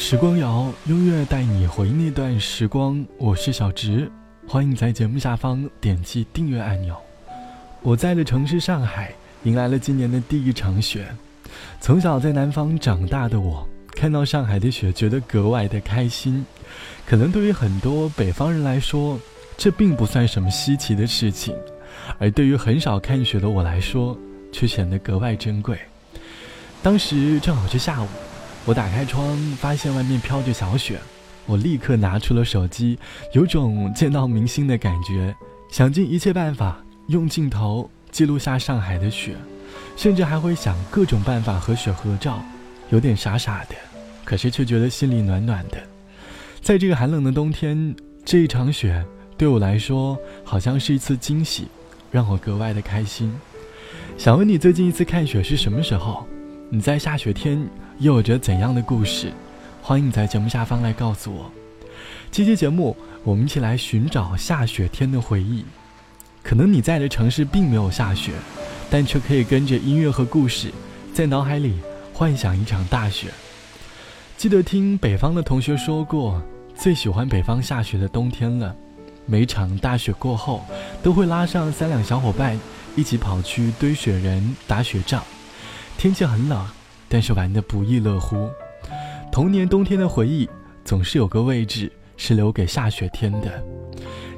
时光谣，音乐带你回那段时光。我是小植，欢迎在节目下方点击订阅按钮。我在的城市上海迎来了今年的第一场雪。从小在南方长大的我，看到上海的雪觉得格外的开心。可能对于很多北方人来说，这并不算什么稀奇的事情，而对于很少看雪的我来说，却显得格外珍贵。当时正好是下午。我打开窗，发现外面飘着小雪，我立刻拿出了手机，有种见到明星的感觉，想尽一切办法用镜头记录下上海的雪，甚至还会想各种办法和雪合照，有点傻傻的，可是却觉得心里暖暖的。在这个寒冷的冬天，这一场雪对我来说好像是一次惊喜，让我格外的开心。想问你最近一次看雪是什么时候？你在下雪天又有着怎样的故事？欢迎在节目下方来告诉我。这期节目，我们一起来寻找下雪天的回忆。可能你在的城市并没有下雪，但却可以跟着音乐和故事，在脑海里幻想一场大雪。记得听北方的同学说过，最喜欢北方下雪的冬天了。每场大雪过后，都会拉上三两小伙伴，一起跑去堆雪人、打雪仗。天气很冷，但是玩得不亦乐乎。童年冬天的回忆，总是有个位置是留给下雪天的。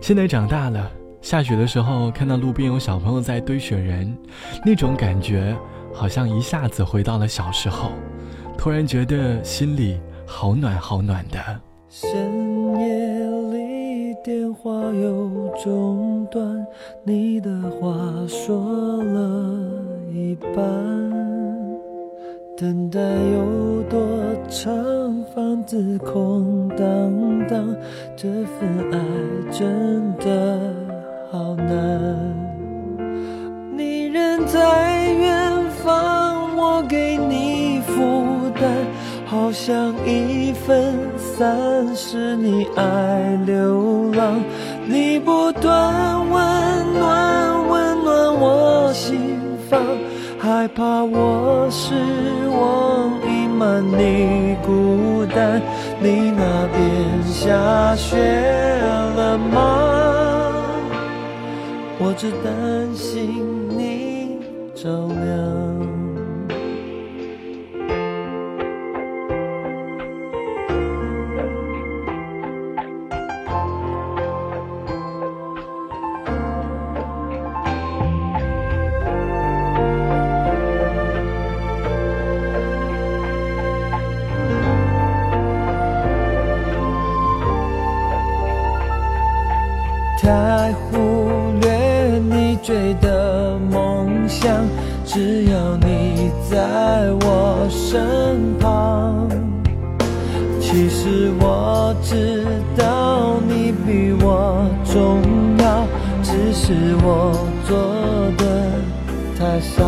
现在长大了，下雪的时候看到路边有小朋友在堆雪人，那种感觉好像一下子回到了小时候，突然觉得心里好暖好暖的。深夜里电话又中断，你的话说了一半。等待有多长，房子空荡荡，这份爱真的好难。你人在远方，我给你负担，好像一分三是你爱流浪，你不断温暖温暖我心房。害怕我失望，隐瞒你孤单。你那边下雪了吗？我只担心你着凉。其实我知道你比我重要，只是我做的太少。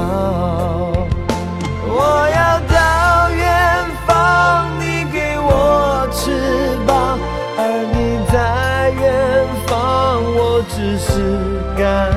我要到远方，你给我翅膀，而你在远方，我只是感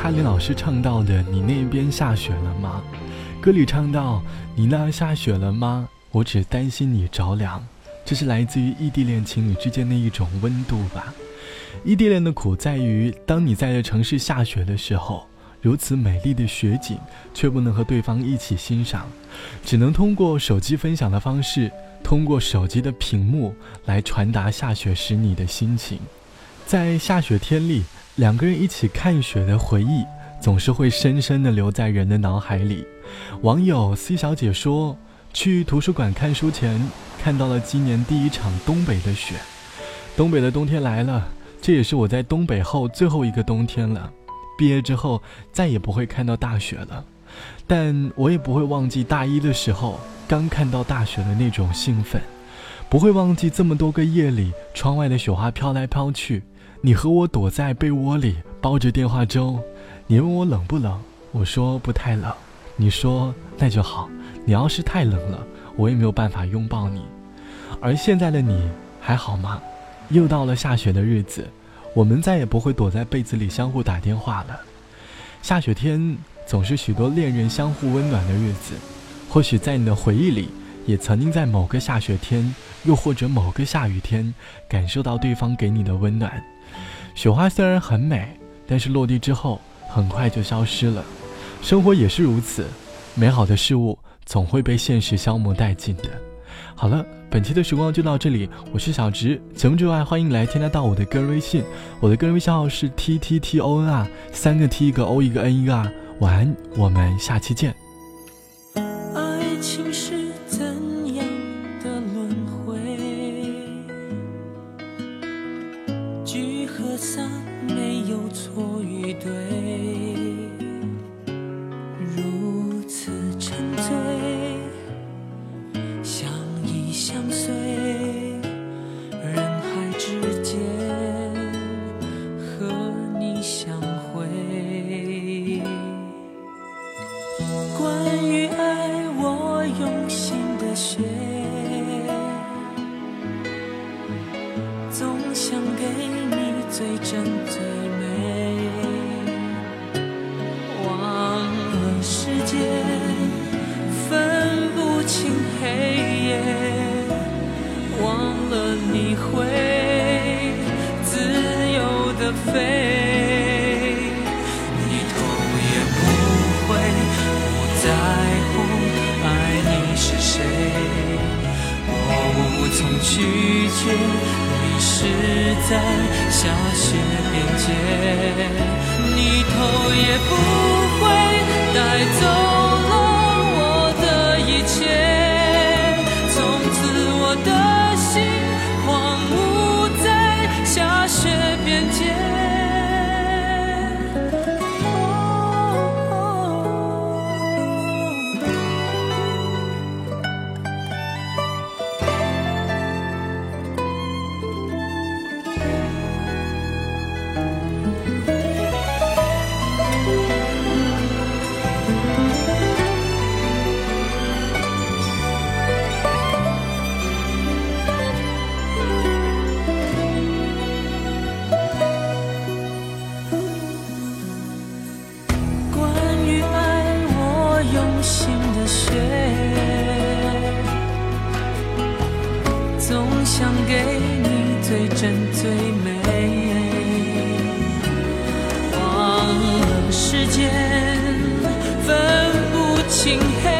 哈林老师唱到的“你那边下雪了吗？”歌里唱到“你那下雪了吗？我只担心你着凉。”这是来自于异地恋情侣之间的一种温度吧。异地恋的苦在于，当你在这城市下雪的时候，如此美丽的雪景却不能和对方一起欣赏，只能通过手机分享的方式，通过手机的屏幕来传达下雪时你的心情。在下雪天里。两个人一起看雪的回忆，总是会深深地留在人的脑海里。网友 C 小姐说：“去图书馆看书前，看到了今年第一场东北的雪。东北的冬天来了，这也是我在东北后最后一个冬天了。毕业之后再也不会看到大雪了，但我也不会忘记大一的时候刚看到大雪的那种兴奋，不会忘记这么多个夜里窗外的雪花飘来飘去。”你和我躲在被窝里煲着电话粥，你问我冷不冷，我说不太冷。你说那就好。你要是太冷了，我也没有办法拥抱你。而现在的你还好吗？又到了下雪的日子，我们再也不会躲在被子里相互打电话了。下雪天总是许多恋人相互温暖的日子。或许在你的回忆里，也曾经在某个下雪天，又或者某个下雨天，感受到对方给你的温暖。雪花虽然很美，但是落地之后很快就消失了。生活也是如此，美好的事物总会被现实消磨殆尽的。好了，本期的时光就到这里，我是小直。节目之外，欢迎来添加到我的个人微信，我的个人微信号是 t t t o n 啊，三个 t 一个 o 一个 n 一个 r。晚安，我们下期见。散没有错与对。如此沉醉相依相随人海之间和你相会。关于爱我用心的学迷失在下雪边界，你头也不用心的学，总想给你最真最美。忘了时间，分不清黑。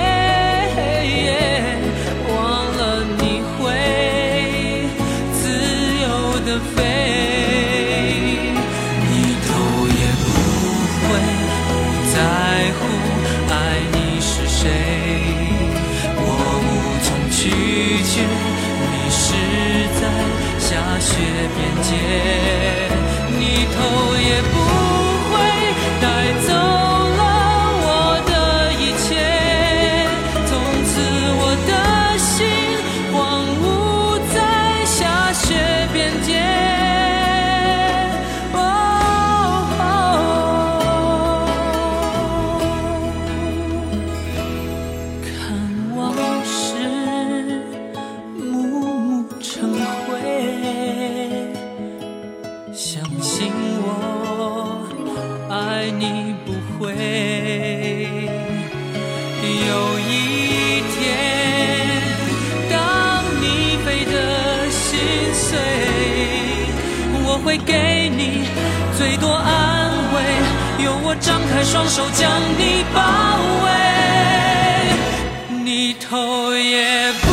成灰，相信我，爱你不会。有一天，当你背的心碎，我会给你最多安慰，用我张开双手将你包围。你头也。